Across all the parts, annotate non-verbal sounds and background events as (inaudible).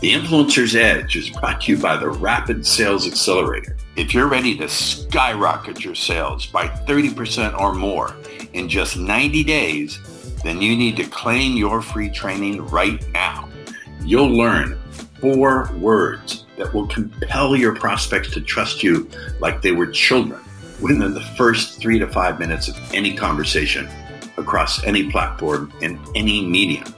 The Influencer's Edge is brought to you by the Rapid Sales Accelerator. If you're ready to skyrocket your sales by 30% or more in just 90 days, then you need to claim your free training right now. You'll learn four words that will compel your prospects to trust you like they were children within the first three to five minutes of any conversation across any platform in any medium.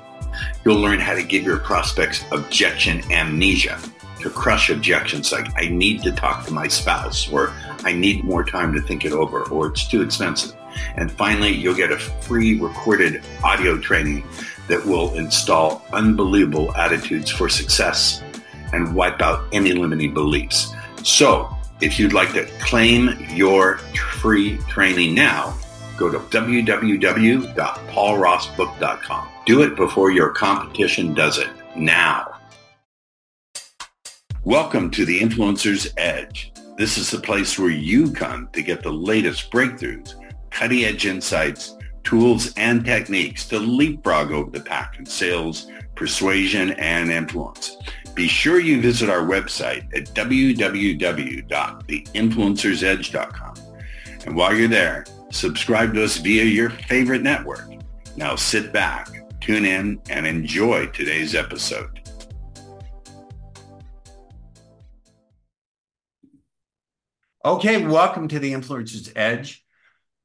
You'll learn how to give your prospects objection amnesia to crush objections like, I need to talk to my spouse, or I need more time to think it over, or it's too expensive. And finally, you'll get a free recorded audio training that will install unbelievable attitudes for success and wipe out any limiting beliefs. So, if you'd like to claim your free training now, go to www.paulrossbook.com. Do it before your competition does it now. Welcome to the Influencer's Edge. This is the place where you come to get the latest breakthroughs, cutting edge insights, tools, and techniques to leapfrog over the pack in sales, persuasion, and influence. Be sure you visit our website at www.theinfluencersedge.com. And while you're there, subscribe to us via your favorite network. Now sit back, tune in, and enjoy today's episode. Okay, welcome to the Influencer's Edge.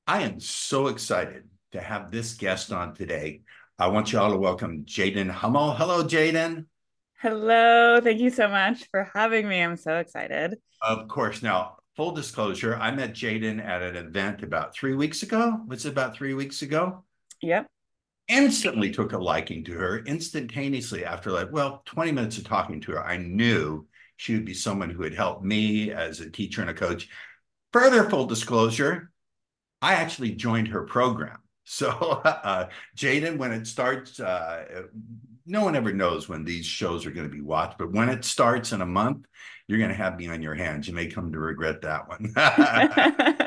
I am so excited to have this guest on today. I want you all to welcome Jaden Hummel. Hello, Jaden. Hello. Thank you so much for having me. I'm so excited. Of course. Now, full disclosure, I met Jaden at an event about three weeks ago. Was it about three weeks ago? Yep. Instantly took a liking to her instantaneously after like, well, 20 minutes of talking to her. I knew she would be someone who would help me as a teacher and a coach. Further full disclosure, I actually joined her program. (laughs) So, uh, Jaden, when it starts, uh, no one ever knows when these shows are going to be watched, but when it starts in a month, you're going to have me on your hands. You may come to regret that one.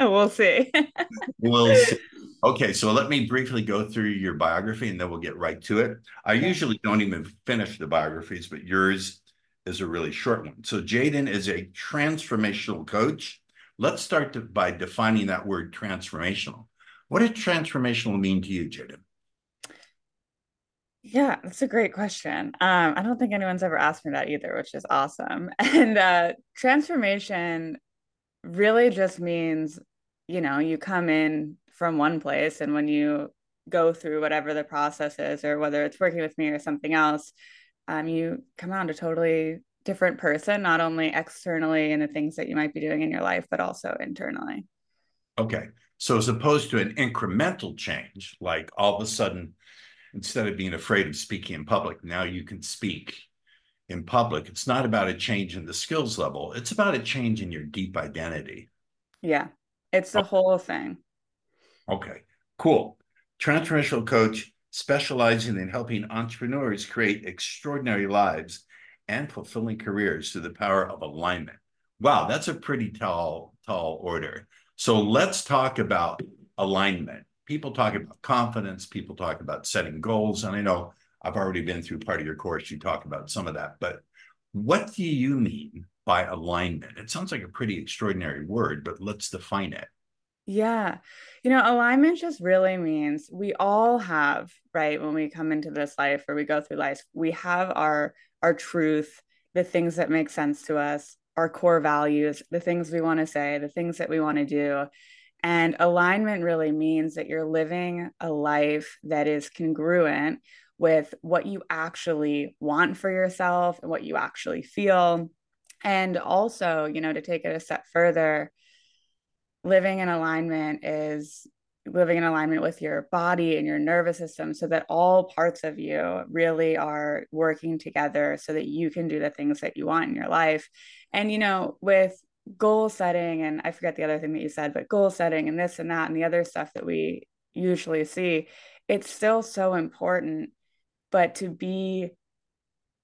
(laughs) (laughs) we'll see. we'll see. Okay, so let me briefly go through your biography and then we'll get right to it. I usually don't even finish the biographies, but yours is a really short one. So, Jaden is a transformational coach. Let's start to, by defining that word transformational. What does transformational mean to you, Jaden? Yeah, that's a great question. Um, I don't think anyone's ever asked me that either, which is awesome. (laughs) And uh, transformation really just means, you know, you come in from one place, and when you go through whatever the process is, or whether it's working with me or something else, um, you come out a totally different person, not only externally in the things that you might be doing in your life, but also internally. Okay. So, as opposed to an incremental change, like all of a sudden, instead of being afraid of speaking in public, now you can speak in public. It's not about a change in the skills level, it's about a change in your deep identity. Yeah, it's the whole thing. Okay, cool. Transformational coach specializing in helping entrepreneurs create extraordinary lives and fulfilling careers through the power of alignment. Wow, that's a pretty tall, tall order. So let's talk about alignment people talk about confidence, people talk about setting goals. And I know I've already been through part of your course, you talk about some of that, but what do you mean by alignment? It sounds like a pretty extraordinary word, but let's define it. Yeah. You know, alignment just really means we all have, right, when we come into this life or we go through life, we have our our truth, the things that make sense to us, our core values, the things we want to say, the things that we want to do. And alignment really means that you're living a life that is congruent with what you actually want for yourself and what you actually feel. And also, you know, to take it a step further, living in alignment is living in alignment with your body and your nervous system so that all parts of you really are working together so that you can do the things that you want in your life. And, you know, with goal setting and I forget the other thing that you said, but goal setting and this and that and the other stuff that we usually see, it's still so important. But to be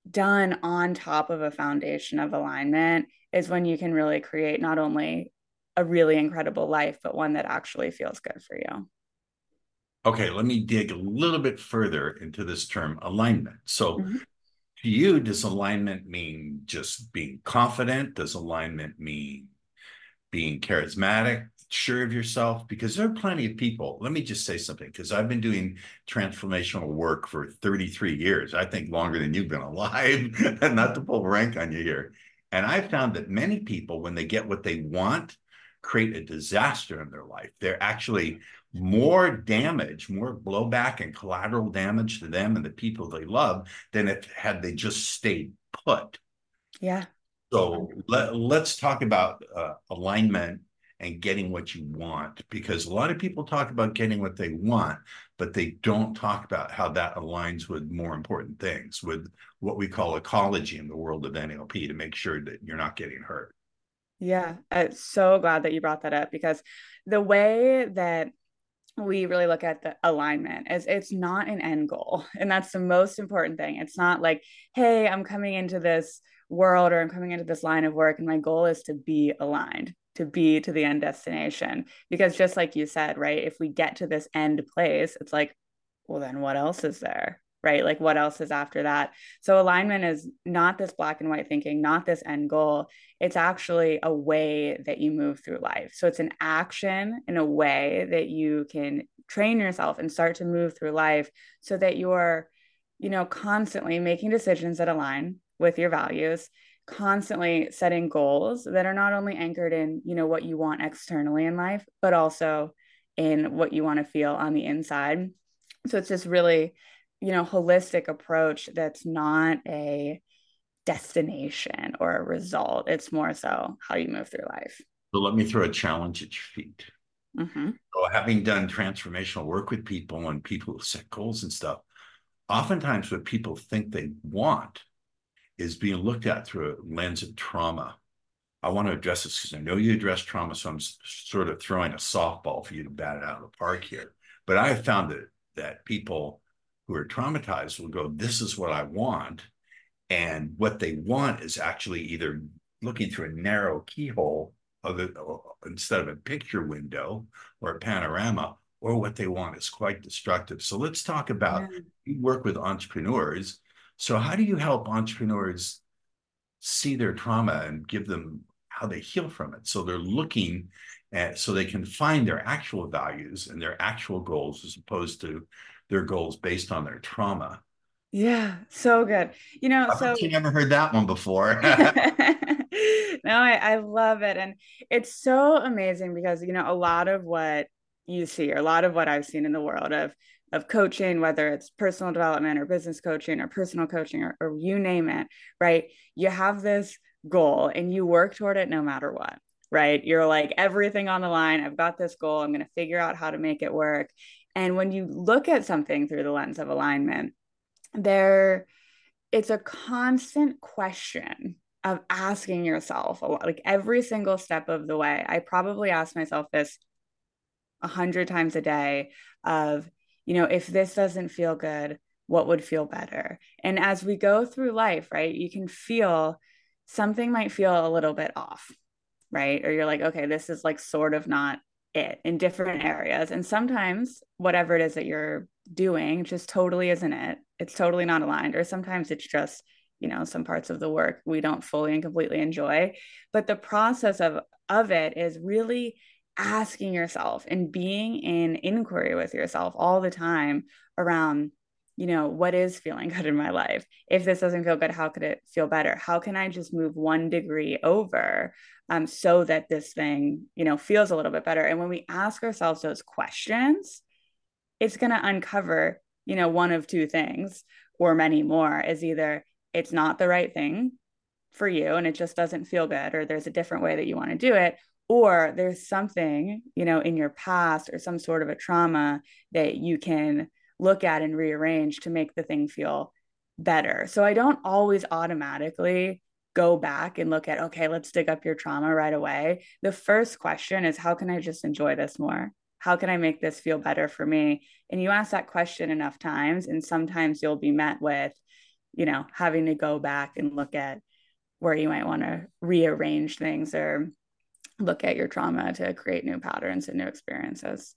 done on top of a foundation of alignment is when you can really create not only a really incredible life, but one that actually feels good for you. Okay, let me dig a little bit further into this term alignment. So, mm-hmm. to you, does alignment mean just being confident? Does alignment mean being charismatic, sure of yourself? Because there are plenty of people. Let me just say something, because I've been doing transformational work for 33 years. I think longer than you've been alive, (laughs) not to pull rank on you here. And I've found that many people, when they get what they want, create a disaster in their life. They're actually more damage, more blowback and collateral damage to them and the people they love than if had they just stayed put. Yeah. So let, us talk about uh, alignment and getting what you want because a lot of people talk about getting what they want but they don't talk about how that aligns with more important things with what we call ecology in the world of NLP to make sure that you're not getting hurt. Yeah, I'm so glad that you brought that up because the way that we really look at the alignment is it's not an end goal (laughs) and that's the most important thing. It's not like hey i'm coming into this world or i'm coming into this line of work and my goal is to be aligned to be to the end destination. Because just like you said right if we get to this end place it's like well then what else is there right? Like what else is after that? So alignment is not this black and white thinking not this end goal. It's actually a way that you move through life. So it's an action in a way that you can train yourself and start to move through life so that you're you know constantly making decisions that align with your values constantly setting goals that are not only anchored in you know what you want externally in life but also in what you want to feel on the inside. So it's just really you know holistic approach that's not a destination or a result it's more so how you move through life so let me throw a challenge at your feet mm-hmm. so having done transformational work with people and people set goals and stuff oftentimes what people think they want is being looked at through a lens of trauma. I want to address this because I know you address trauma, so I'm sort of throwing a softball for you to bat it out of the park here. But I have found that that people who are traumatized will go, "This is what I want," and what they want is actually either looking through a narrow keyhole of it, instead of a picture window or a panorama, or what they want is quite destructive. So let's talk about yeah. you work with entrepreneurs so, how do you help entrepreneurs see their trauma and give them how they heal from it? So they're looking at so they can find their actual values and their actual goals as opposed to their goals based on their trauma. Yeah, so good. You know, I so you never heard that one before. (laughs) (laughs) no, I, I love it. And it's so amazing because, you know, a lot of what you see, or a lot of what I've seen in the world of of coaching, whether it's personal development or business coaching or personal coaching or, or you name it, right? You have this goal and you work toward it no matter what, right? You're like, everything on the line. I've got this goal. I'm going to figure out how to make it work. And when you look at something through the lens of alignment, there, it's a constant question of asking yourself a lot, like every single step of the way. I probably ask myself this a hundred times a day of you know, if this doesn't feel good, what would feel better? And as we go through life, right, you can feel something might feel a little bit off, right? Or you're like, okay, this is like sort of not it in different areas. And sometimes whatever it is that you're doing just totally isn't it. It's totally not aligned. Or sometimes it's just, you know, some parts of the work we don't fully and completely enjoy. But the process of of it is really asking yourself and being in inquiry with yourself all the time around you know what is feeling (laughs) good in my life? If this doesn't feel good how could it feel better? How can i just move one degree over um, so that this thing you know feels a little bit better? And when we ask ourselves those questions it's going to uncover you know one of two things or many more. Is either it's not the right thing for you and it just doesn't feel good or there's a different way that you want to do it or there's something you know in your past or some sort of a trauma that you can look at and rearrange to make the thing feel better. So i don't always automatically go back and look at okay let's dig up your trauma right away. The first question is how can i just enjoy this more? How can i make this feel better for me? And you ask that question enough times and sometimes you'll be met with you know having to go back and look at where you might want to rearrange things or look at your trauma to create new patterns and new experiences.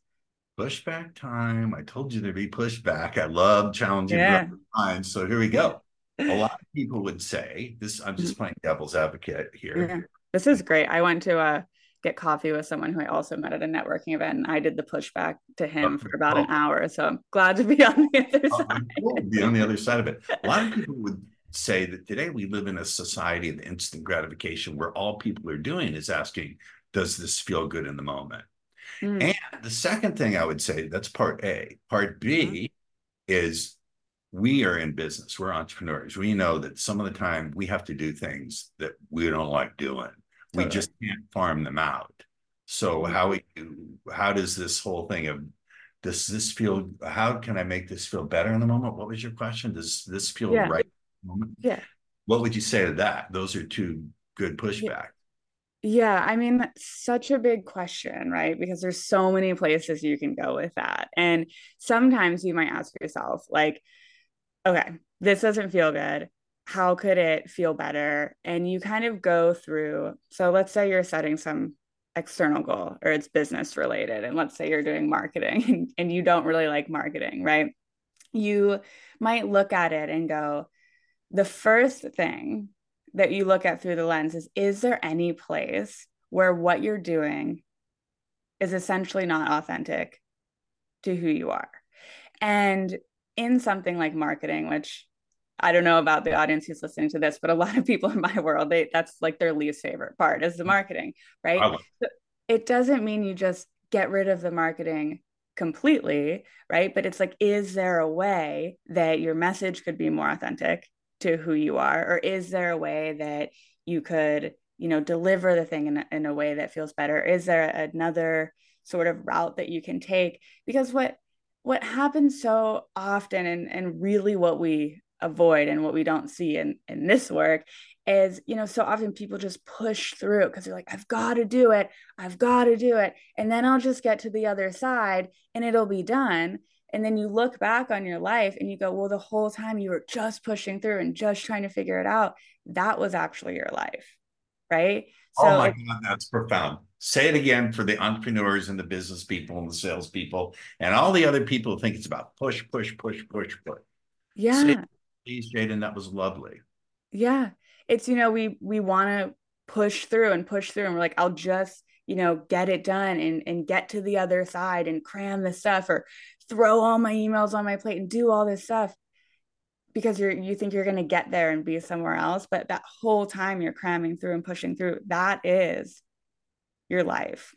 Pushback time. I told you there'd be pushback. I love challenging yeah. minds. So here we go. a (laughs) lot of people would say this. I'm just playing devil's advocate here. Yeah. This is great. I went to uh, get coffee with someone who I also met at a networking event, and I did the pushback to him for about oh. an hour. So I'm glad to be on the other oh, side. Cool. Be on the other (laughs) side of it. A lot of people would say that today we live in a society of instant gratification where all people are doing is asking, does this feel good in the moment? Mm. And the second thing I would say, that's part A. Part B mm-hmm. is we are in business, we're entrepreneurs. We know that some of the time we have to do things that we don't like doing. Totally. We just can't farm them out. So mm-hmm. how how does this whole thing of does this feel how can I make this feel better in the moment? What was your question? Does this feel yeah. right moment? Yeah. What would you say to that? Those are two good pushback. Yeah. Yeah, I mean, such a big question, right? Because there's so many places you can go with that. And sometimes you might ask yourself, like, okay, this doesn't feel good. How could it feel better? And you kind of go through. So let's say you're setting some external goal or it's business related. And let's say you're doing marketing and, (laughs) and you don't really like marketing, right? You might look at it and go, the first thing that you look at through the lens is is there any place where what you're doing is essentially not authentic to who you are? And in something like marketing, which I don't know about the audience who's listening to this, but a lot of people (laughs) in my world, they that's like their least favorite part is the marketing, right? So it doesn't mean you just get rid of the marketing completely, right? But it's like, is there a way that your message could be more authentic? To who you are or is there a way that you could you know deliver the thing in a, in a way that feels better? Is there another sort of route that you can take? Because what what happens so often and and really what we avoid and what we don't see in in this work is you know so often people just push through because they're like i've got to do it. I've got to do it. And then i'll just get to the other side and it'll be done and then you look back on your life and you go, well, the whole time you were just pushing through and just trying to figure it out. That was actually your life. Right. Oh so, oh my God, that's profound. Say it again for the entrepreneurs and the business people and the salespeople and all the other people who think it's about push, push, push, push, push. Yeah. Say, please, Jaden, that was lovely. Yeah. It's, you know, we we want to push through and push through and we're like, I'll just you know get it done and and get to the other side and cram the stuff or throw all my emails on my plate and do all this stuff because you're you think you're going to get there and be somewhere else but that whole time you're cramming through and pushing through that is your life.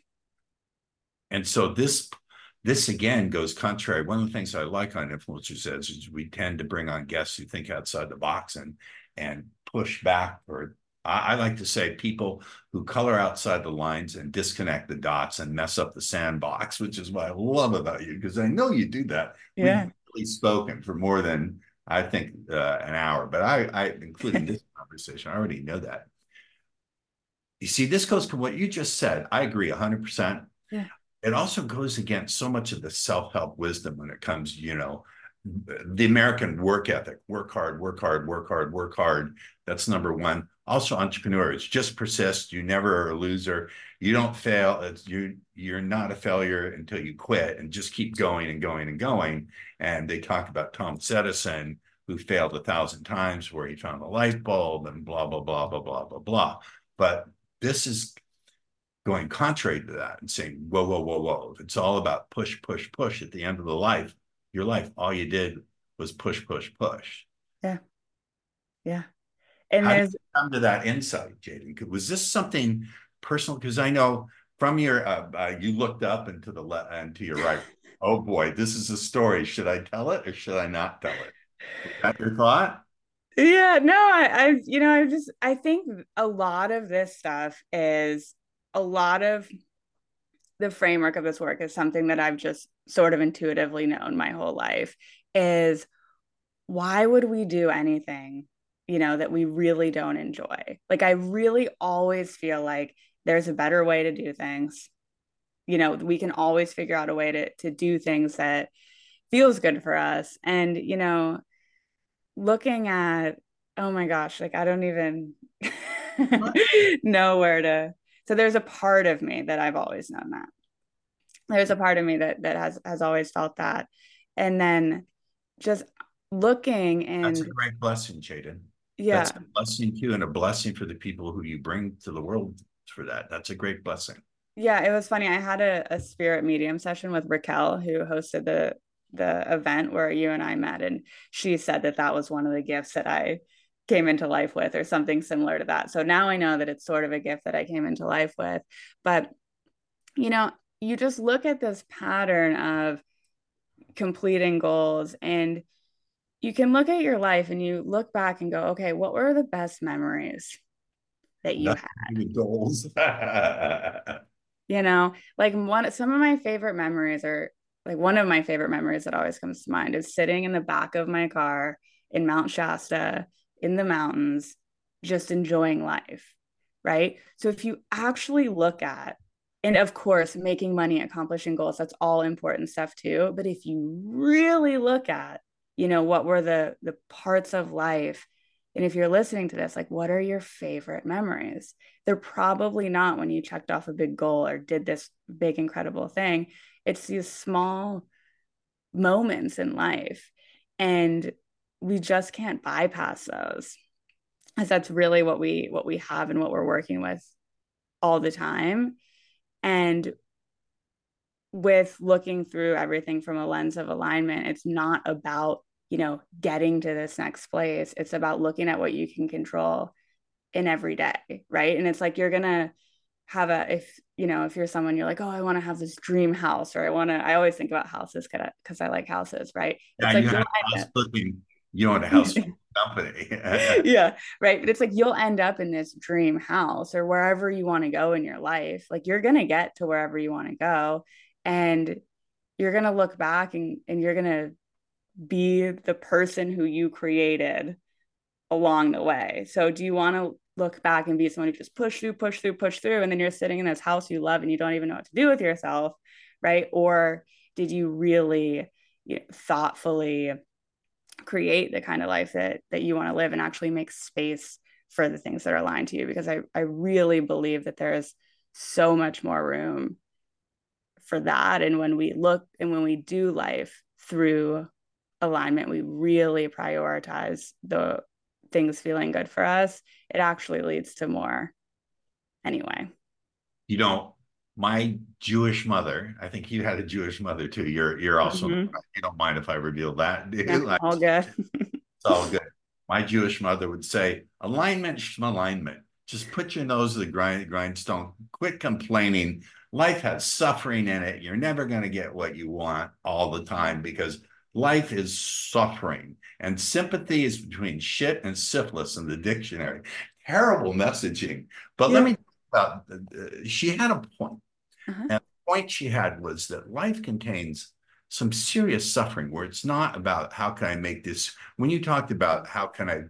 And so this this again goes contrary. One of the things i like on influencers is, we tend to bring on guests who think outside the box and and push back or I, like to say people who color outside the lines and disconnect the dots and mess up the sandbox, which is what I love about you because I know you do that. Yeah, We've really spoken for more than I think uh, an hour, but I, I including this (laughs) conversation, I already know that. You see, this goes to what you just said. I agree 100%. Yeah. It also goes against so much of the self help wisdom when it comes, you know, the American work ethic work hard, work hard, work hard, work hard. That's number one. Also entrepreneurs just persist. You never are a loser. You don't fail. It's you you're not a failure until you quit and just keep going and going and going. And they talk about thomas edison who failed a thousand times where he found the light bulb and blah blah blah blah blah blah blah. But this is going contrary to that and saying whoa whoa whoa whoa. It's all about push push push at the end of the life your life all you did was push push push yeah yeah and How there's come to that insight, Jaden. Was this something personal? Because I know from your uh, uh, you looked up and to the left and to your right. (laughs) oh boy, this is a story. Should I tell it or should I not tell it? Is that your thought? Yeah, no, I, I, you know, I just, I think a lot of this stuff is a lot of the framework of this work is something that I've just sort of intuitively known my whole life is why would we do anything you know, that we really don't enjoy. Like, I really always feel like there's a better way to do things. You know, we can always figure out a way to, to do things that feels good for us. And, you know, looking at, oh my gosh, like, I don't even (laughs) know where to. So there's a part of me that I've always known that. There's a part of me that that has has always felt that. And then just looking and that's a great blessing, Jaden. Yeah. That's a blessing too, and a blessing for the people who you bring to the world for that. That's a great blessing. Yeah, it was funny. I had a, a spirit medium session with Raquel, who hosted the the event where you and I met, and she said that that was one of the gifts that I came into life with, or something similar to that. So now I know that it's sort of a gift that I came into life with. But you know, you just look at this pattern of completing goals and you can look at your life and you look back and go, okay, what were the best memories that you had? Goals. (laughs) you know, like one some of my favorite memories are like one of my favorite memories that always comes to mind is sitting in the back of my car in Mount Shasta in the mountains, just enjoying life. Right. So if you actually look at and of course making money accomplishing goals that's all important stuff too. But if you really look at you know what were the the parts of life and if you're listening to this like what are your favorite memories? They're probably not when you checked off a big goal or did this big incredible thing. It's these small moments in life. And we just can't bypass those as that's really what we what we have and what we're working with all the time and with looking through everything from a lens of alignment, it's not about, you know, getting to this next place. It's about looking at what you can control in every day. Right. And it's like you're going to have a, if, you know, if you're someone you're like, oh, I want to have this dream house, or I want to, I always think about houses because I like houses. Right. Yeah, it's like, you, have house flipping, you want a house (laughs) company. (laughs) yeah, right. But it's like you'll end up in this dream house or wherever you want to go in your life. Like you're going to get to wherever you want to go and you're going to look back and, and you're going to be the person who you created along the way. So do you want to look back and be someone who just push through, push through, push through, and then you're sitting in this house you love and you don't even know what to do with yourself, right? Or did you really you know, thoughtfully create the kind of life that that you want to live and actually make space for the things that are aligned to you because I, I really believe that there is so much more room for that. And when we look and when we do life through alignment we really prioritize the things feeling good for us. It actually leads to more anyway. You know my Jewish mother, I think you had a Jewish mother too. You're you're also mm-hmm. you don't mind if I reveal that. (laughs) Yeah, like, all good. it's all good. My Jewish mother would say, alignment, alignment. Just put your nose to the grind, grindstone. Quit complaining. Life has suffering in it. You're never going to get what you want all the time because life is suffering. And sympathy is between shit and syphilis in the dictionary. Terrible messaging. But yeah. let me about she had a point. Uh-huh. And the point she had was that life contains some serious suffering where it's not about how can I make this when you talked about how can I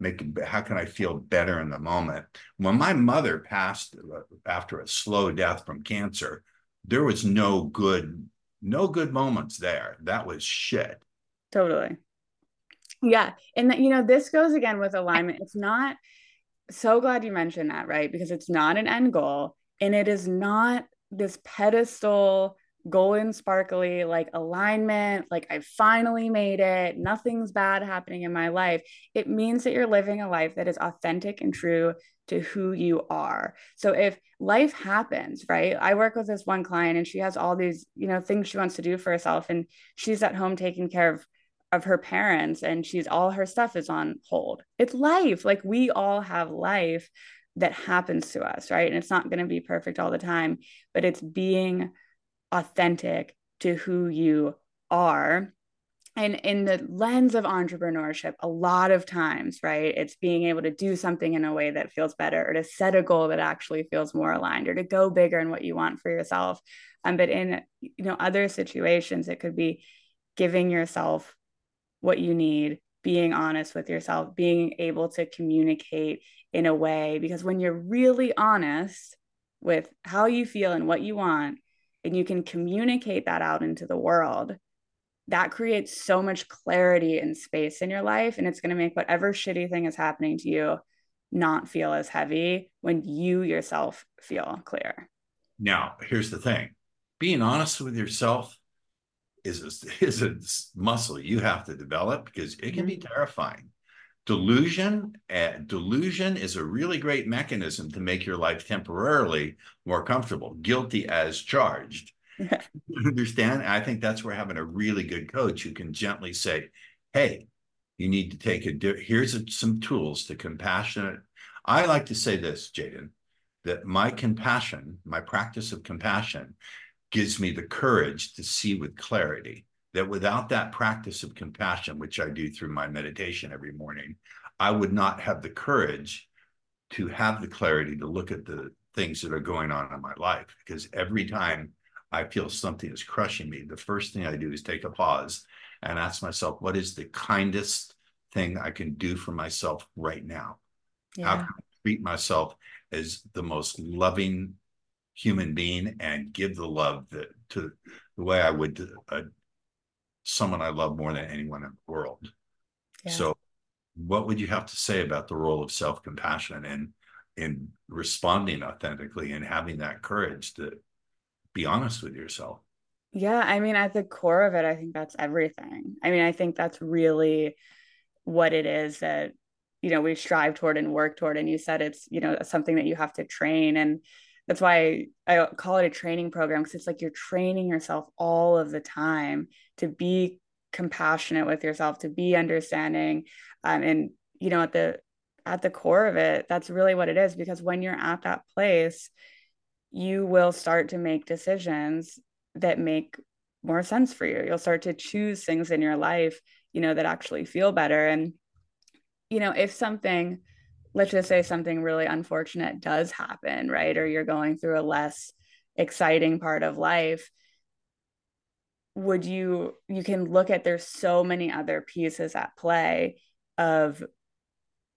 make how can I feel better in the moment. When my mother passed uh, after a slow death from cancer, there was no good no good moments there. That was shit. Totally. Yeah. And that, you know, this goes again with alignment. It's not so glad you mentioned that, right? Because it's not an end goal and it is not this pedestal golden sparkly like alignment like i finally made it nothing's bad happening in my life. It means that you're living a life that is authentic and true to who you are. So if life happens right? I work with this one client and she has all these you know things she wants to do for herself and she's at home taking care of of her parents and she's all her stuff is on hold. It's life. Like we all have life that happens to us, right? And it's not going to be perfect all the time, but it's being authentic to who you are. And in the lens of entrepreneurship, a lot of times, right, it's being able to do something in a way that feels better or to set a goal that actually feels more aligned or to go bigger in what you want for yourself. Um, but in you know other situations, it could be giving yourself what you need, being honest with yourself, being able to communicate in a way. Because when you're really honest with how you feel and what you want, and you can communicate that out into the world, that creates so much clarity and space in your life. And it's going to make whatever shitty thing is happening to you not feel as heavy when you yourself feel clear. Now, here's the thing being honest with yourself is a, is a muscle you have to develop because it can be mm-hmm. terrifying. Delusion, uh, delusion is a really great mechanism to make your life temporarily more comfortable. Guilty as charged. (laughs) understand? I think that's where having a really good coach who can gently say, "Hey, you need to take a. Here's a, some tools to compassionate." I like to say this, Jaden, that my compassion, my practice of compassion, gives me the courage to see with clarity that without that practice of compassion, which I do through my meditation every morning, I would not have the courage to have the clarity to look at the things that are going on in my life. Because every time I feel something is crushing me, the first thing I do is take a pause and ask myself, what is the kindest thing I can do for myself right now? Yeah. How can I treat myself as the most loving human being and give the love that to the way I would to uh, someone I love more than anyone in the world. Yeah. So, what would you have to say about the role of self compassion and in responding authentically and having that courage to be honest with yourself? Yeah, I mean, at the core of it, I think that's everything. I mean, I think that's really what it is that you know we strive toward and work toward. And you said it's you know something that you have to train and that's why I call it a training program because it's like you're training yourself all of the time to be compassionate with yourself, to be understanding, um, and you know at the at the core of it, that's really what it is. Because when you're at that place, you will start to make decisions that make more sense for you. You'll start to choose things in your life, you know, that actually feel better. And you know, if something let's just say something really unfortunate does happen, right? Or you're going through a less exciting part of life, would you you can look at there's so many other pieces at play of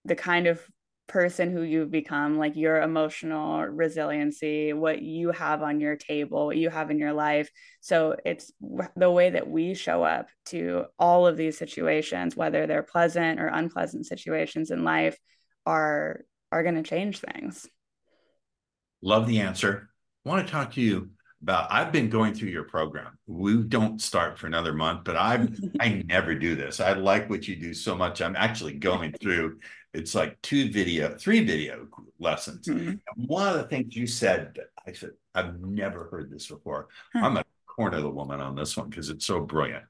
the kind of person who you've become like your emotional resiliency what you have on your table what you have in your life so it's the way that we show up to all of these situations whether they're pleasant or unpleasant situations in life are are going to change things. Love the answer. I want to talk to you about i've been going through your program. We don't start for another month but i (laughs) i never do this. I like what you do so much. I'm actually going through it's like two video three video lessons. Mm-hmm. one of the things you said i said i've never heard this before. Huh. i'm a corner the woman on this one because it's so brilliant.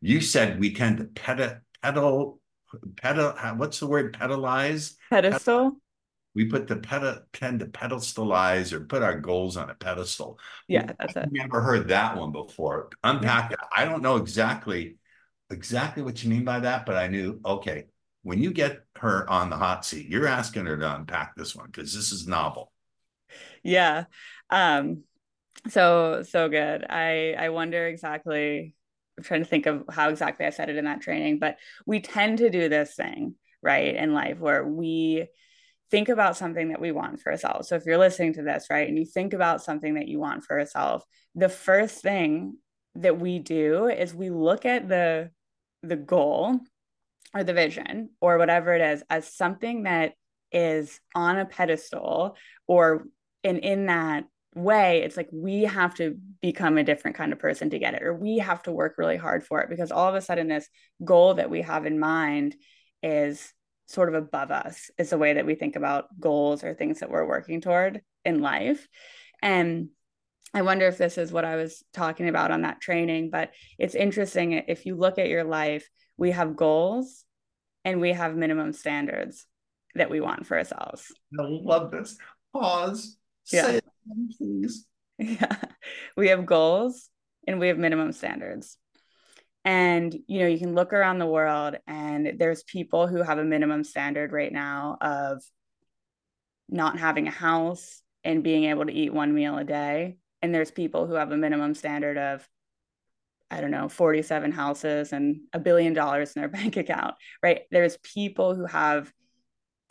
You said we tend to pedal pedal pedal what's the word pedalize? Pedestal? We put the pedal pen to pedestalize or put our goals on a pedestal. Yeah that's I've it never heard that one before. Unpack yeah. it. I don't know exactly exactly what you mean by that but i knew okay when you get her on the hot seat you're asking her to unpack this one because this is novel. Yeah um so so good. I i wonder exactly I'm trying to think of how exactly I said it in that training, but we tend to do this thing, right, in life where we think about something that we want for ourselves. So if you're listening to this, right, and you think about something that you want for yourself, the first thing that we do is we look at the the goal or the vision or whatever it is as something that is on a pedestal or and in that way it's like we have to become a different kind of person to get it or we have to work really hard for it because all of a sudden this goal that we have in mind is sort of above us is the way that we think about goals or things that we're working toward in life and I wonder if this is what I was talking about on that training, but it's interesting. If you look at your life, we have goals and we have minimum standards that we want for ourselves. I love this. Pause. Yeah. Say please. (laughs) Yeah. We have goals and we have minimum standards. And you know, you can look around the world and there's people who have a minimum standard right now of not having a house and being able to eat one meal a day. And there's people who have a minimum standard of I don't know, 47 houses and a billion dollars in their (laughs) bank account, right? There's people who have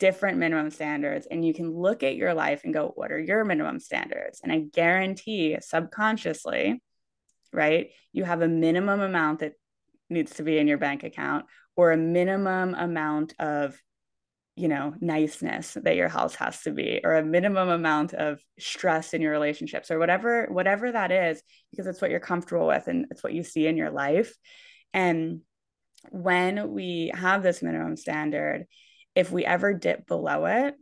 different minimum standards and you can look at your life and go what are your minimum standards? And i guarantee subconsciously right you have a minimum amount that needs to be in your bank account or a minimum amount of you know niceness that your house has to be or a minimum amount of stress in your relationships or whatever whatever that is because it's what you're comfortable with and it's what you see in your life. And when we have this minimum standard if we ever dip below it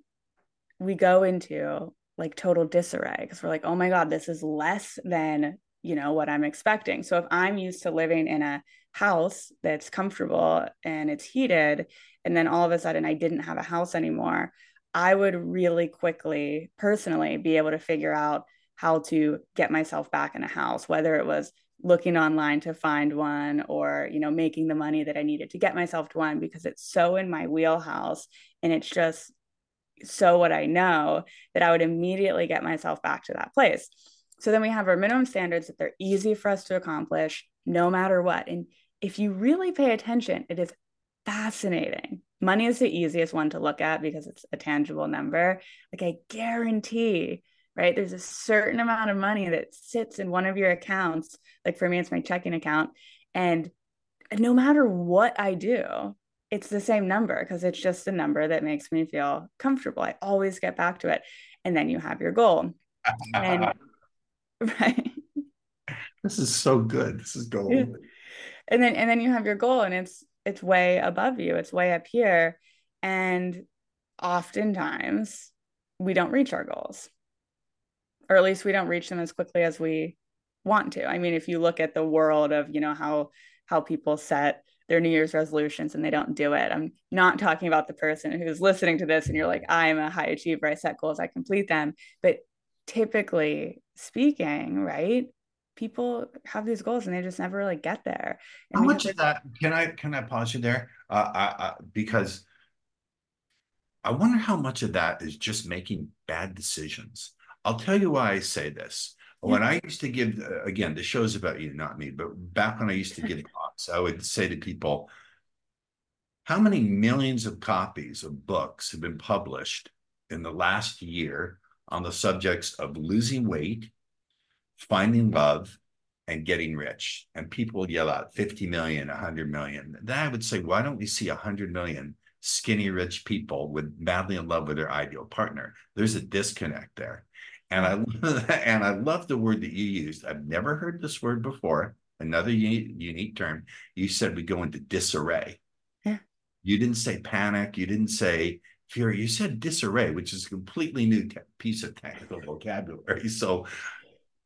we go into like total disarray because we're like oh my god this is less than you know what i'm expecting. So if i'm used to living in a house that's comfortable and it's heated and then all of a sudden I didn't have a house anymore, I would really quickly personally be able to figure out how to get myself back in a house, whether it was looking online to find one or you know making the money that I needed to get myself to one because it's so in my wheelhouse and it's just so what I know that I would immediately get myself back to that place. So then we have our minimum standards that they're easy for us to accomplish no matter what. And if you really pay attention, it is fascinating. Money is the easiest one to look at because it's a tangible number. Like I guarantee, right? There's a certain amount of money that sits in one of your accounts. Like for me, it's my checking account. And no matter what I do, it's the same number because it's just a number that makes me feel comfortable. I always get back to it. And then you have your goal. and (laughs) right. This is so good. This is gold. And then and then you have your goal and it's it's way above you it's way up here and oftentimes we don't reach our goals or at least we don't reach them as quickly as we want to i mean if you look at the world of you know how how people set their new year's resolutions and they don't do it i'm not talking about the person who's listening to this and you're like i'm a high achiever i set goals i complete them but typically speaking right people have these goals and they just never really get there. And How much of that can I can I pause you there? Uh, I, I, because I wonder how much of that is just making bad decisions. I'll tell you why I say this. When I used to give, uh, again, the show's about you, not me, but back when I used to give (laughs) talks, I would say to people, how many millions of copies of books have been published in the last year on the subjects of losing weight, finding love and getting rich. And people would yell out 50 million, 100 million. Then I would say, why don't we see 100 million skinny rich people with madly in love with their ideal partner? There's a disconnect there. And I (laughs) and I love the word that you used. I've never heard this word before. Another unique, unique term. You said we go into disarray. Yeah. You didn't say panic. You didn't say fear. You said disarray, which is a completely new piece of technical vocabulary. (laughs) So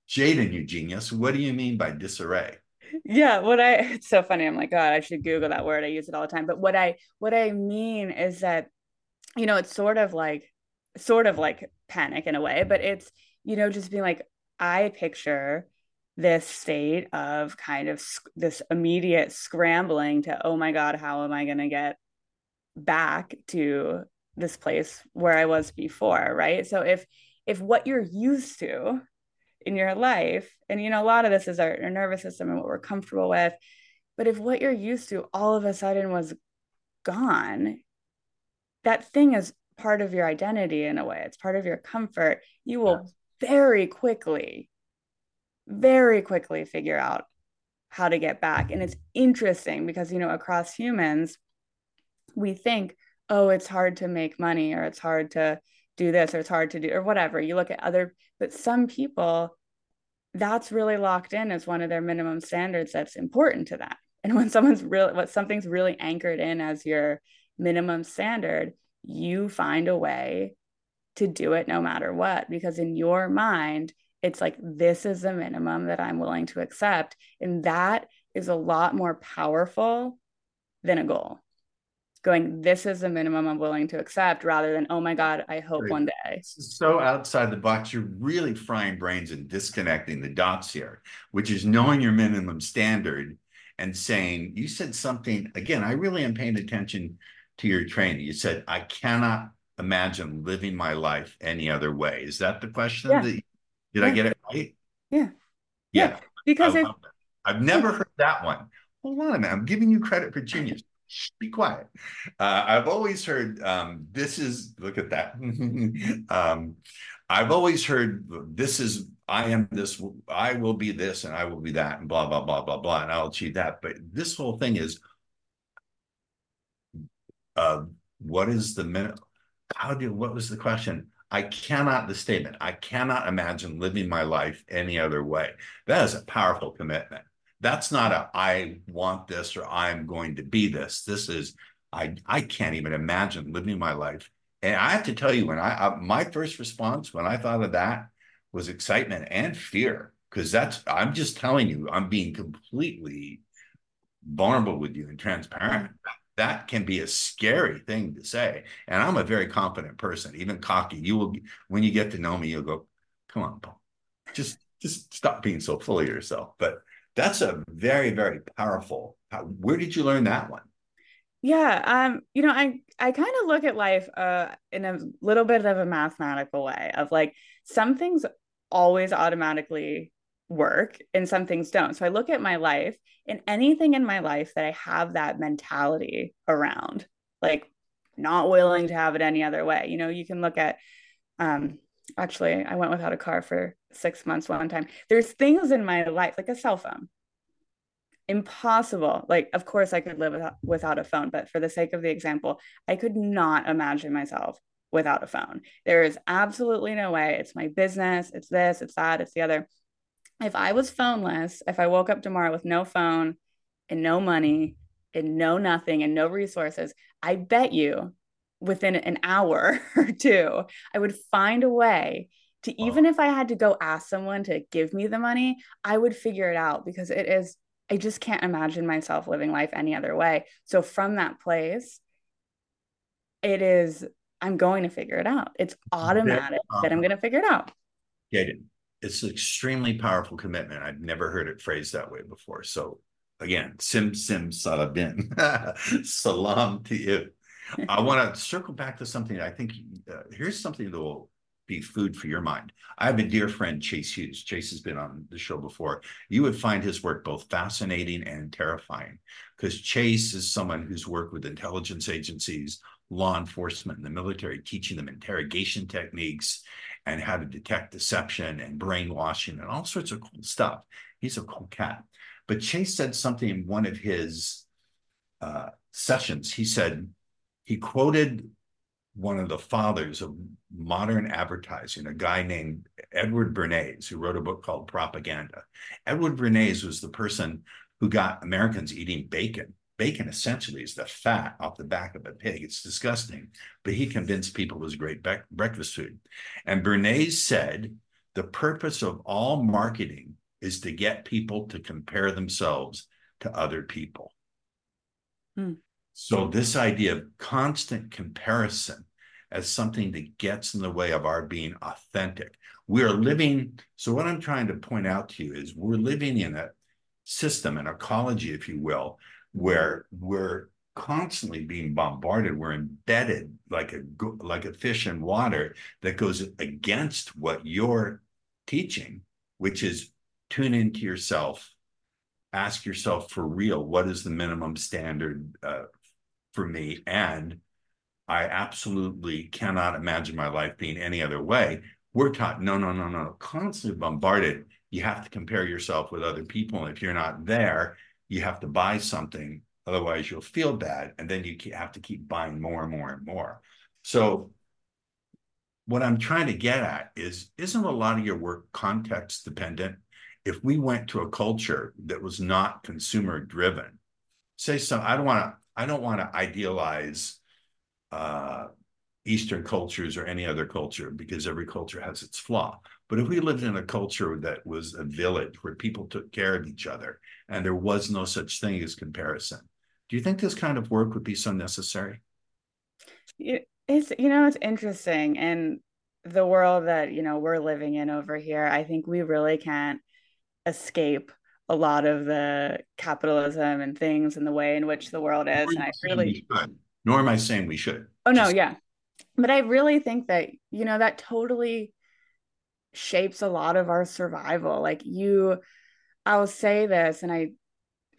Jaden, you genius. What do you mean by disarray? Yeah, what I (laughs) it's so funny. I'm like, God, I should Google that word. I use it all the time. But what I what I mean is that, you know, it's sort of like sort of like panic in a way, but it's, you know, just being like, I picture this state of kind of sc- this immediate scrambling to, oh my God, how am I going to get back to this place where I was before? Right. So if, if what you're used to in your life and you know a lot of this is our, our nervous system and what we're comfortable with but if what you're used to all of a sudden was gone that thing is part of your identity in a way. It's part of your comfort. You will very quickly very quickly figure out how to get back. And it's interesting because you know across humans we think oh it's hard to make money or it's hard to do this or it's hard to do or whatever. You look at other but some people that's really locked in as one of their minimum standards that's important to them. (laughs) And when someone's really what something's really anchored in as your minimum standard you find a way to do it no matter what because in your mind it's like this is the minimum that i'm willing to accept. And that is a lot more powerful than a goal going this is the minimum i'm willing to accept rather than oh my god i hope one day. So outside the box. You're really frying brains and disconnecting the dots here which is knowing your minimum standard and saying you said something again i really am paying attention to your training. You said i cannot imagine living my life any other way. Is that the question yeah. that, did yeah. i get it right? Yeah. Yeah, yeah. because i've never heard that one. Hold on a minute. I'm giving you credit for genius be quiet. Uh, I've always heard um, this is look at that. (laughs) um, I've always heard this is I am this, I will be this, and I will be that, and blah blah blah blah blah, and I'll achieve that. But this whole thing is uh, what is the minute? How do, what was the question? I cannot, the statement, I cannot imagine living my life any other way. That is a powerful commitment. That's not a, I want this or I'm going to be this. This is, I, I can't even imagine living my life. And I have to tell you, when I, I my first response when I thought of that was excitement and fear, because that's, I'm just telling you, I'm being completely vulnerable with you and transparent that can be a scary thing to say. And I'm a very confident person, even cocky. You will, when you get to know me, you'll go, come on, Paul, just, just stop being so full of yourself. But that's a very, very powerful. Where did you learn that one? Yeah, um, you know, I I kind of look at life uh in a little bit of a mathematical way of like some things always automatically work and some things don't. So I look at my life and anything in my life that I have that mentality around, like not willing to have it any other way. You know, you can look at um actually I went without a car for 6 months one time. There's things in my life like a cell phone. Impossible. Like of course I could live without, without a phone, but for the sake of the example, I could not imagine myself without a phone. There is absolutely no way. It's my business, it's this, it's that, it's the other if I was phoneless, if I woke up tomorrow with no phone and no money and no nothing and no resources, I bet you within an hour (laughs) or two, I would find a way to even if I had to go ask someone to give me the money, I would figure it out because it is, I just can't imagine myself living life any other way. So from that place, it is, I'm going to figure it out. It's automatic that I'm going to figure it out. Get it's an extremely powerful commitment. I've never heard it phrased that way before. So again, sim sim salabin, (laughs) salam to you. I want to circle back to something. I think uh, here's something that will be food for your mind. I have a dear friend, Chase Hughes. Chase has been on the show before. You would find his work both fascinating and terrifying because Chase is someone who's worked with intelligence agencies, law enforcement, and the military, teaching them interrogation techniques and how to detect deception and brainwashing and all sorts of cool stuff. He's a cool cat. But Chase said something in one of his uh, sessions. He said, he quoted one of the fathers of modern advertising, a guy named Edward Bernays, who wrote a book called Propaganda. Edward Bernays was the person who got Americans eating bacon bacon essentially is the fat off the back of a pig. It's disgusting, but he convinced people it was great breakfast food. And Bernays said the purpose of all marketing is to get people to compare themselves to other people. Hmm. So, this idea of constant comparison as something that gets in the way of our being authentic. We are living. So, what I'm trying to point out to you is we're living in a system, an ecology, if you will, where we're constantly being bombarded we're embedded like a like a fish in water that goes against what you're teaching which is tune into yourself ask yourself for real what is the minimum standard uh, for me and i absolutely cannot imagine my life being any other way. We're taught no no no no constantly bombarded. You have to compare yourself with other people and if you're not there you have to buy something otherwise you'll feel bad and then you have to keep buying more and more and more. So what i'm trying to get at is isn't a lot of your work context dependent? If we went to a culture that was not consumer driven say so i don't want to i don't want to idealize uh, eastern cultures or any other culture because every culture has its flaw but if we lived in a culture that was a village where people took care of each other and there was no such thing as comparison, do you think this kind of work would be so necessary? It's you know it's interesting and the world that you know we're living in over here. I think we really can't escape a lot of the capitalism and things and the way in which the world is. And I really nor am I saying we should. Oh no, yeah. But I really think that, you know, that totally shapes a lot of our survival like you i'll say this and i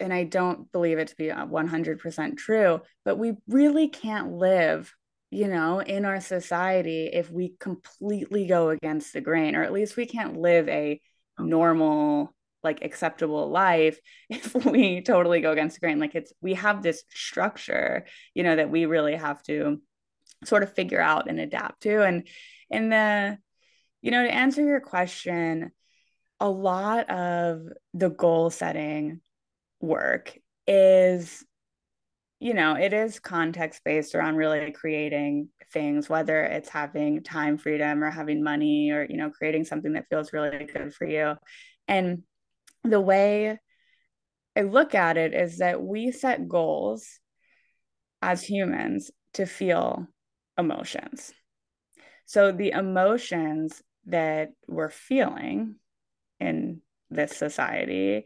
and i don't believe it to be 100% true but we really can't live you know in our society if we completely go against the grain or at least we can't live a normal like acceptable life (laughs) if we totally go against the grain. Like it's we have this structure you know that we really have to sort of figure out and adapt to. And in the you know to answer your question a lot of the goal setting work is you know it is context based around really creating things whether it's having time freedom or having money or you know creating something that feels really good for you. And the way i look at it is that we set goals as humans to feel emotions so the emotions that we're feeling in this society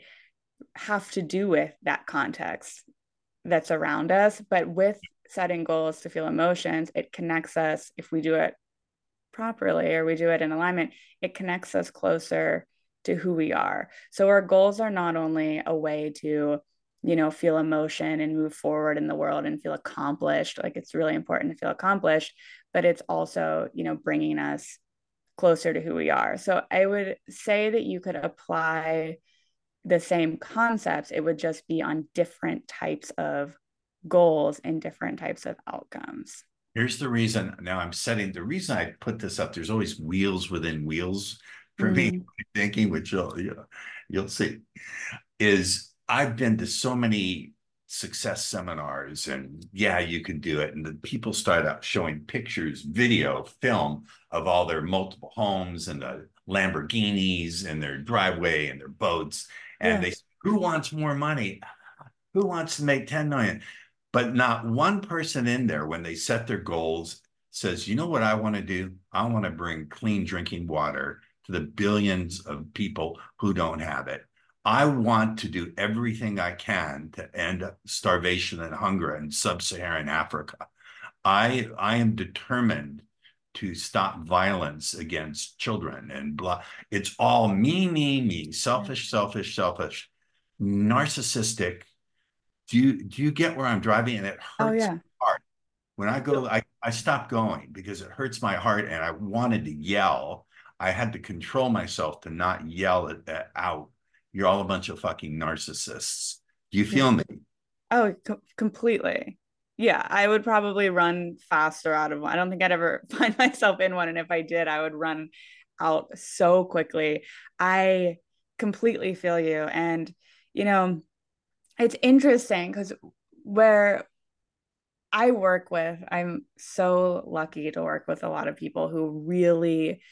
have to do with that context that's around us. But with setting goals to feel emotions, it connects us, if we do it properly or we do it in alignment, it connects us closer to who we are. So our goals are not only a way to, you know, feel emotion and move forward in the world and feel accomplished. Like it's really important to feel accomplished, but it's also, you know, bringing us closer to who we are. So I would say that you could apply the same concepts, it would just be on different types of goals and different types of outcomes. Here's the reason now I'm setting the reason I put this up. There's always wheels within wheels for mm-hmm. me thinking, which you'll, you know, you'll see, is I've been to so many success seminars and yeah you can do it. And the people start out showing pictures video film of all their multiple homes and the lamborghinis and their driveway and their boats. And they who wants more money? Who wants to make 10 million? But not one person in there when they set their goals says you know what i want to do? I want to bring clean drinking water to the billions of people who don't have it i want to do everything i can to end starvation and hunger in sub-saharan africa i i am determined to stop violence against children and blah. It's all me, me, me, selfish, selfish, selfish, narcissistic. Do you do you get where I'm driving? And it oh, hurts oh, yeah. my heart. When I go, I, I stop going because it hurts my heart and I wanted to yell. I had to control myself to not yell it out. You're all a bunch of fucking narcissists. Do you feel yeah. me? Oh, co- completely yeah, I would probably run faster out of one. I don't think I'd ever (laughs) find myself in one. And if I did, I would run out so quickly. I completely feel you. And, you know, it's interesting because where I work with, I'm so lucky to work with a lot of people who really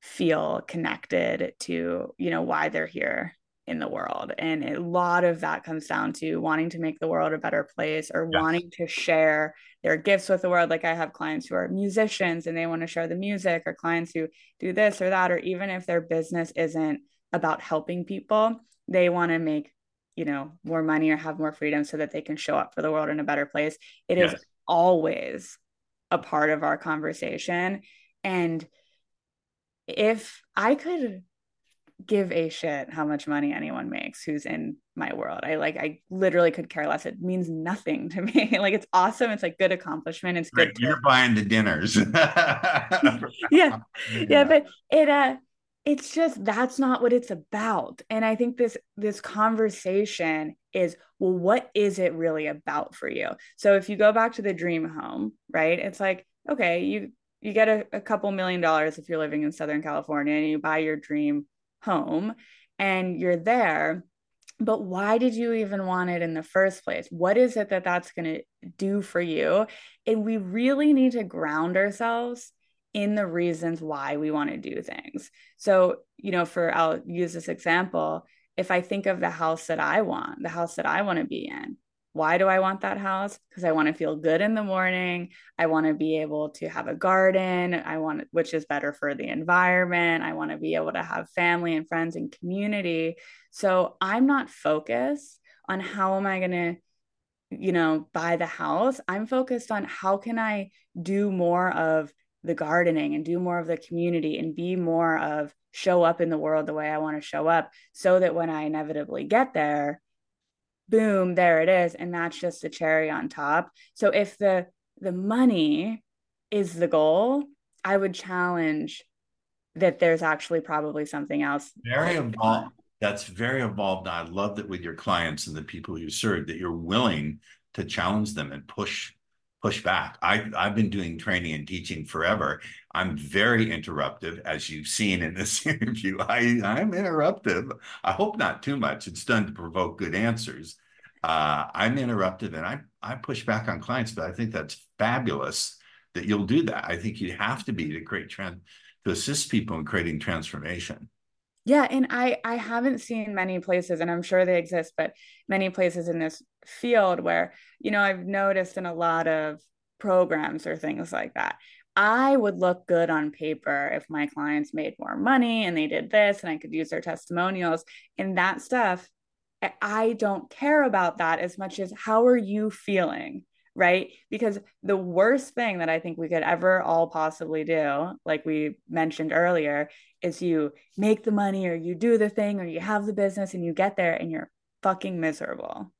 feel connected to, you know, why they're here in the world. And a lot of that comes down to wanting to make the world a better place or yes. wanting to share their gifts with the world. Like I have clients who are musicians and they want to share the music, or clients who do this or that, or even if their business isn't about helping people, they want to make, you know, more money or have more freedom so that they can show up for the world in a better place. It yes. is always a part of our conversation. And if I could give a shit how much money anyone makes who's in my world. I like I literally could care less. It means nothing to me. (laughs) like it's awesome. It's like good accomplishment. It's good. Right. To- You're buying the dinners. (laughs) (laughs) yeah. Yeah, but it uh it's just that's not what it's about. And I think this this conversation is well what is it really about for you? So if you go back to the dream home, right? It's like okay, you you get a, a couple million dollars if you're living in Southern California and you buy your dream home and you're there. But why did you even want it in the first place? What is it that that's going to do for you? And we really need to ground ourselves in the reasons why we want to do things. So you know for i'll use this example if i think of the house that i want the house that i want to be in why do I want that house? Because I want to feel good in the morning. I want to be able to have a garden. I want, which is better for the environment. I want to be able to have family and friends and community. So I'm not focused on how am I going to, you know, buy the house. I'm focused on how can I do more of the gardening and do more of the community and be more of show up in the world the way I want to show up so that when I inevitably get there, boom there it is. And that's just the cherry on top. So if the the money is the goal i would challenge that there's actually probably something else. Very evolved that's very evolved i love that with your clients and the people you serve that you're willing to challenge them and push push back. I, I've been doing training and teaching forever. I'm very interruptive, as you've seen in this (laughs) interview. I, I'm interruptive. I hope not too much. It's done to provoke good answers. Uh, I'm interruptive and I, I push back on clients, but I think that's fabulous that you'll do that. I think you have to be to create trend to assist people in creating transformation. Yeah, and I I haven't seen many places, and I'm sure they exist, but many places in this field where you know I've noticed in a lot of programs or things like that. I would look good on paper if my clients made more money and they did this, and I could use their testimonials and that stuff. I don't care about that as much as how are you feeling? Right? Because the worst thing that I think we could ever all possibly do, like we mentioned earlier, is you make the money or you do the thing or you have the business and you get there and you're fucking miserable.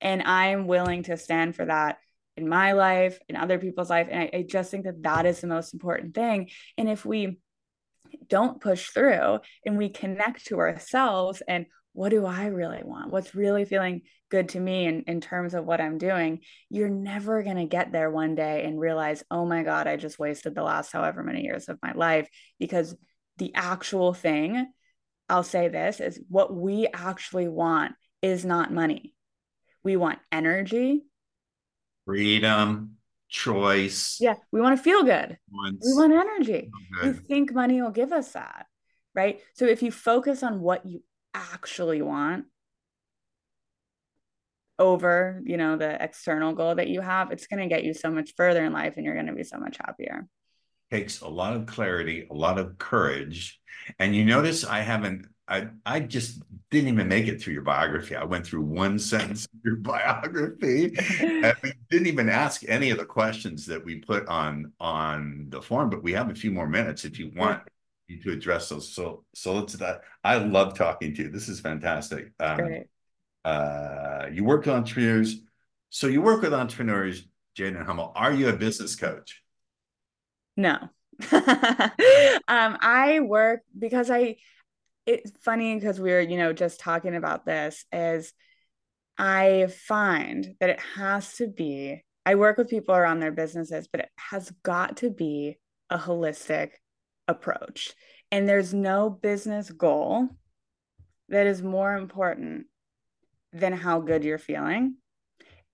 And I'm willing to stand for that in my life, in other people's life. And I, I just think that that is the most important thing. And if we don't push through and we connect to ourselves and what do I really want? What's really feeling good to me in, in terms of what I'm doing? You're never going to get there one day and realize, oh my God, I just wasted the last however many years of my life because the actual thing, I'll say this, is what we actually want is not money. We want energy, freedom, choice. Yeah, we want to feel good. Once. We want energy. We think money will give us that, right? So if you focus on what you actually want over you know the external goal that you have it's going to get you so much further in life and you're going to be so much happier. Takes a lot of clarity a lot of courage. And you notice i haven't i i just didn't even make it through your biography. I went through one (laughs) sentence of your biography and we didn't even ask any of the questions that we put on on the form but we have a few more minutes if you want to address those. So so let's that. I love talking to you. This is fantastic. Um. Uh, you work with entrepreneurs. So you work with entrepreneurs, Jaden Hummel. Are you a business coach? No. (laughs) um, I work because I. It's funny because we were, you know, just talking about this. Is I find that it has to be. I work with people around their businesses, but it has got to be a holistic approach. And there's no business goal that is more important than how good you're feeling.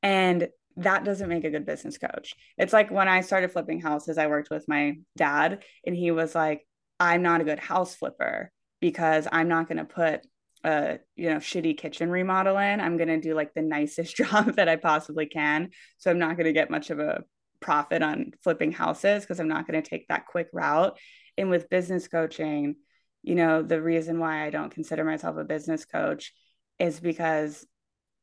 And that doesn't make a good business coach. It's like when I started flipping houses, I worked with my dad, and he was like, I'm not a good house flipper because I'm not going to put a you know shitty kitchen remodel in i'm going to do like the nicest (laughs) job that i possibly can so i'm not going to get much of a profit on flipping houses because i'm not going to take that quick route and with business coaching, you know, the reason why I don't consider myself a business coach is because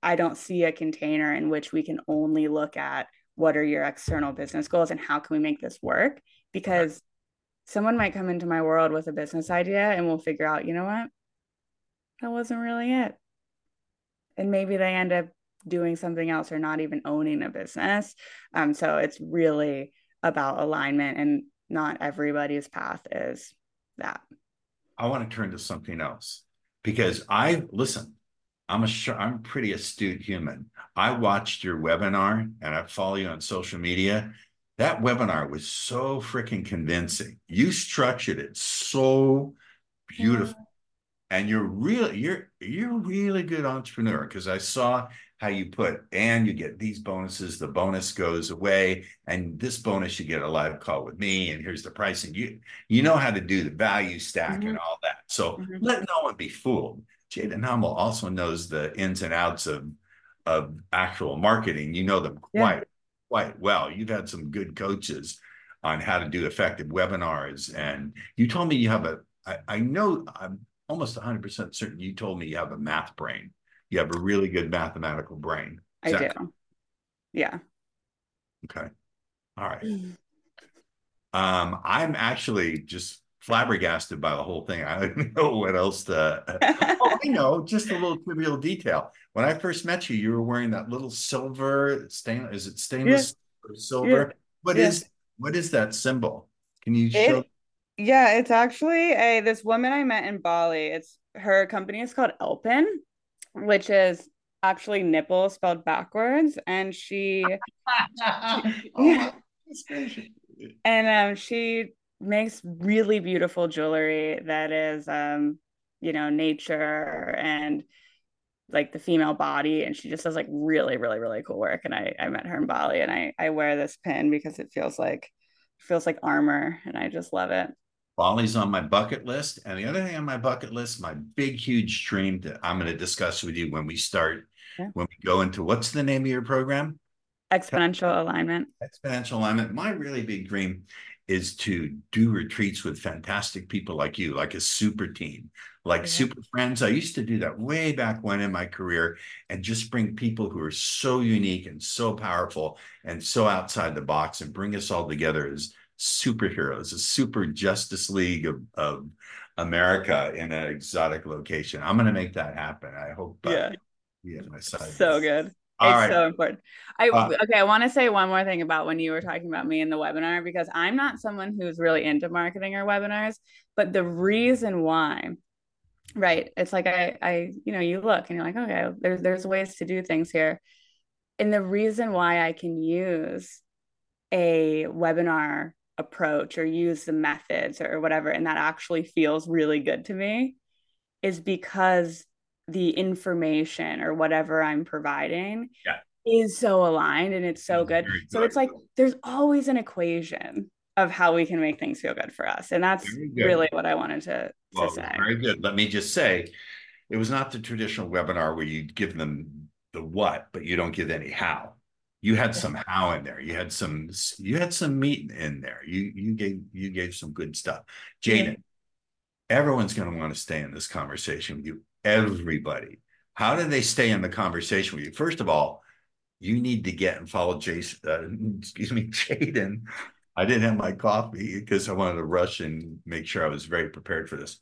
I don't see a container in which we can only look at what are your external business goals and how can we make this work because someone might come into my world with a business idea and we'll figure out, you know what? That wasn't really it. And maybe they end up doing something else or not even owning a business. Um, so it's really about alignment and not everybody's path is that. I want to turn to something else because I listen. I'm a I'm a pretty astute human. I watched your webinar and I follow you on social media. That webinar was so freaking convincing. You structured it so beautiful. Yeah. And you're really you're you're a really good entrepreneur because I saw how you put and you get these bonuses the bonus goes away and this bonus you get a live call with me and here's the pricing you you know how to do the value stack mm-hmm. and all that so mm-hmm. let no one be fooled jaden hummel also knows the ins and outs of of actual marketing you know them quite yeah. quite well you've had some good coaches on how to do effective webinars and you told me you have a I, I know i'm almost 100% certain you told me you have a math brain you have a really good mathematical brain. Is I do. Yeah. Okay. All right. (sighs) Um, I'm actually just flabbergasted by the whole thing. I don't (laughs) know what else to. oh, I (laughs) know, just a little trivial detail. When I first met you, you were wearing that little silver stain. Is it stainless yeah. silver? Yeah. What yeah. is what is that symbol? Can you show? It, yeah, it's actually a this woman I met in Bali. It's her company is called Elpin, which is actually nipple spelled backwards, and she, oh, (laughs) and um, she makes really beautiful jewelry that is um, you know, nature and like the female body. And she just does like really really really cool work. And i i met her in bali and i i wear this pin because it feels like feels like armor. And i just love it Bali's on my bucket list. And the other thing on my bucket list, my big, huge dream that I'm going to discuss with you when we start, yeah. when we go into what's the name of your program? Exponential alignment. Exponential alignment. My really big dream is to do retreats with fantastic people like you, like a super team, like yeah. super friends. I used to do that way back when in my career and just bring people who are so unique and so powerful and so outside the box and bring us all together as superheroes, a super Justice League of, of America in an exotic location. I'm going to make that happen. I hope. Uh, yeah. Yeah, my side. So good. All it's right. so important. I uh, okay. I want to say one more thing about when you were talking about me in the webinar because I'm not someone who's really into marketing or webinars, but the reason why, right? It's like I, I, you know, you look and you're like, okay, there's there's ways to do things here, and the reason why I can use a webinar approach or use the methods or whatever and that actually feels really good to me is because the information or whatever I'm providing yeah. is so aligned and it's so mm-hmm. good. good. So it's like there's always an equation of how we can make things feel good for us. And that's really what I wanted to, well, to say. Very good. Let me just say it was not the traditional webinar where you give them the what, but you don't give any how you had some how in there. You had some you had some meat in there. You you gave you gave some good stuff. Jaden yeah. everyone's going to want to stay in this conversation with you. Everybody. How do they stay in the conversation with you? First of all you need to get and follow jason uh, (laughs) excuse me jaden. I didn't have my coffee because i wanted to rush and make sure i was very prepared for this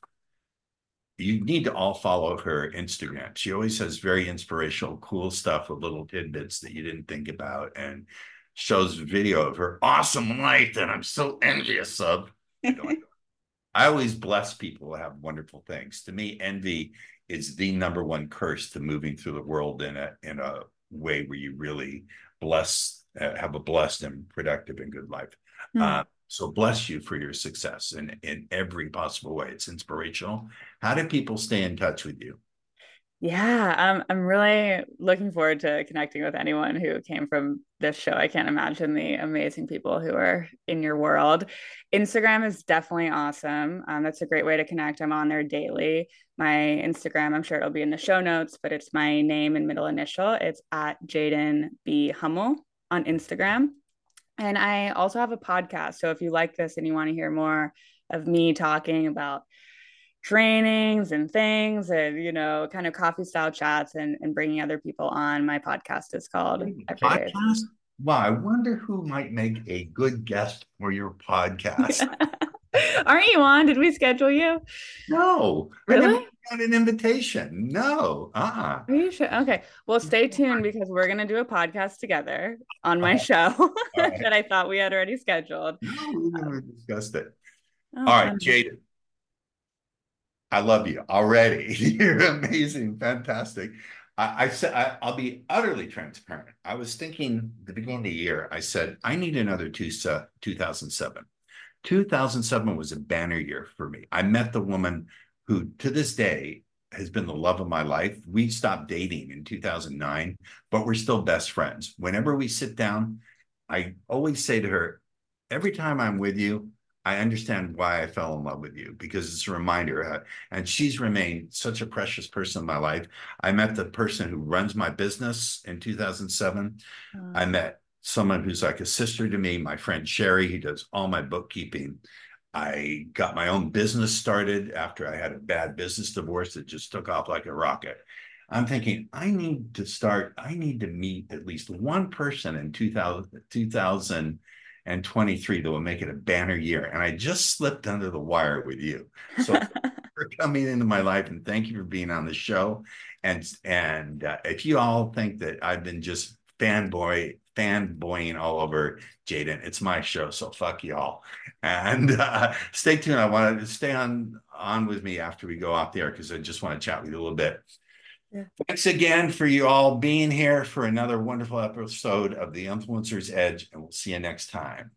you need to all follow her Instagram. She always has very inspirational, cool stuff with little tidbits that you didn't think about and shows video of her awesome life that I'm so envious of. (laughs) I always bless people who have wonderful things. To me, envy is the number one curse to moving through the world in a in a way where you really bless, uh, have a blessed and productive and good life. Mm. Uh, so bless you for your success in, in every possible way. It's inspirational. How do people stay in touch with you? Yeah, um, I'm really looking forward to connecting with anyone who came from this show. I can't imagine the amazing people who are in your world. Instagram is definitely awesome. Um, that's a great way to connect. I'm on there daily. My Instagram, I'm sure it'll be in the show notes, but it's my name and middle initial. It's at Jaden B Hummel on Instagram. And I also have a podcast. So if you like this and you want to hear more of me talking about trainings and things and, you know, kind of coffee style chats and, and bringing other people on, my podcast is called Podcast? Wow, I wonder who might make a good guest for your (laughs) podcast. (laughs) Aren't you on? Did we schedule you? No. Really? got an invitation. No. Uh-uh. Are you sure? Okay. Well, stay tuned because we're gonna do a podcast together on my show (laughs) right. that I thought we had already scheduled. No, we never discussed it. Oh, All right, Jaden. I love you already. (laughs) You're amazing, fantastic. I, I said I, will be utterly transparent. I was thinking the beginning of the year. I said I need another two, uh, 2007. 2007 was a banner year for me. I met the woman who, to this day, has been the love of my life. We stopped dating in 2009, but we're still best friends. Whenever we sit down, I always say to her, every time I'm with you, I understand why I fell in love with you because it's a reminder. And she's remained such a precious person in my life. I met the person who runs my business in 2007. Mm. I met someone who's like a sister to me, my friend Sherry, who does all my bookkeeping. I got my own business started after I had a bad business divorce that just took off like a rocket. I'm thinking, I need to start, I need to meet at least one person in 2000, 2023 that will make it a banner year. And I just slipped under the wire with you. So (laughs) for coming into my life and thank you for being on the show. And, and uh, if you all think that I've been just fanboy fanboying all over Jaden. It's my show, so fuck y'all. And (laughs) uh, stay tuned. I want to stay on on with me after we go off the air because I just want to chat with you a little bit. Yeah. Thanks again for you all being here for another wonderful episode of The Influencer's Edge, and we'll see you next time.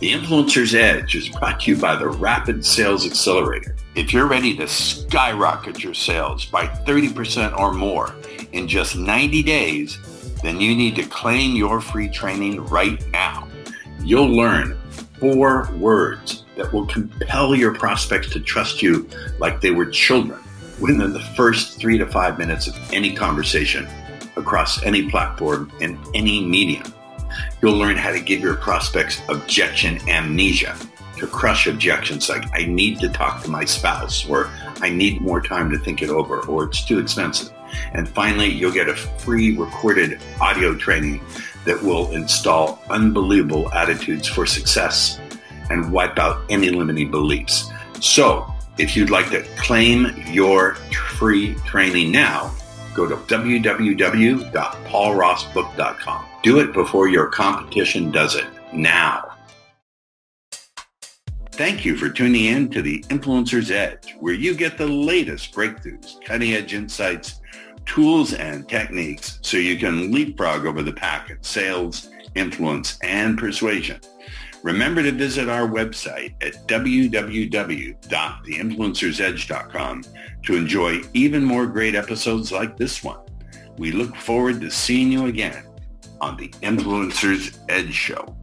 The Influencer's Edge is brought to you by the Rapid Sales Accelerator. If you're ready to skyrocket your sales by 30% or more in just 90 days, then you need to claim your free training right now. You'll learn four words that will compel your prospects to trust you like they were children within the first three to five minutes of any conversation across any platform in any medium. You'll learn how to give your prospects objection amnesia to crush objections like, I need to talk to my spouse, or I need more time to think it over, or it's too expensive. And finally, you'll get a free recorded audio training that will install unbelievable attitudes for success and wipe out any limiting beliefs. So, if you'd like to claim your free training now, go to www.paulrossbook.com. Do it before your competition does it now. Thank you for tuning in to the Influencer's Edge, where you get the latest breakthroughs, cutting edge insights, tools, and techniques so you can leapfrog over the pack in sales, influence, and persuasion. Remember to visit our website at www.theinfluencersedge.com to enjoy even more great episodes like this one. We look forward to seeing you again on the Influencer's Edge Show.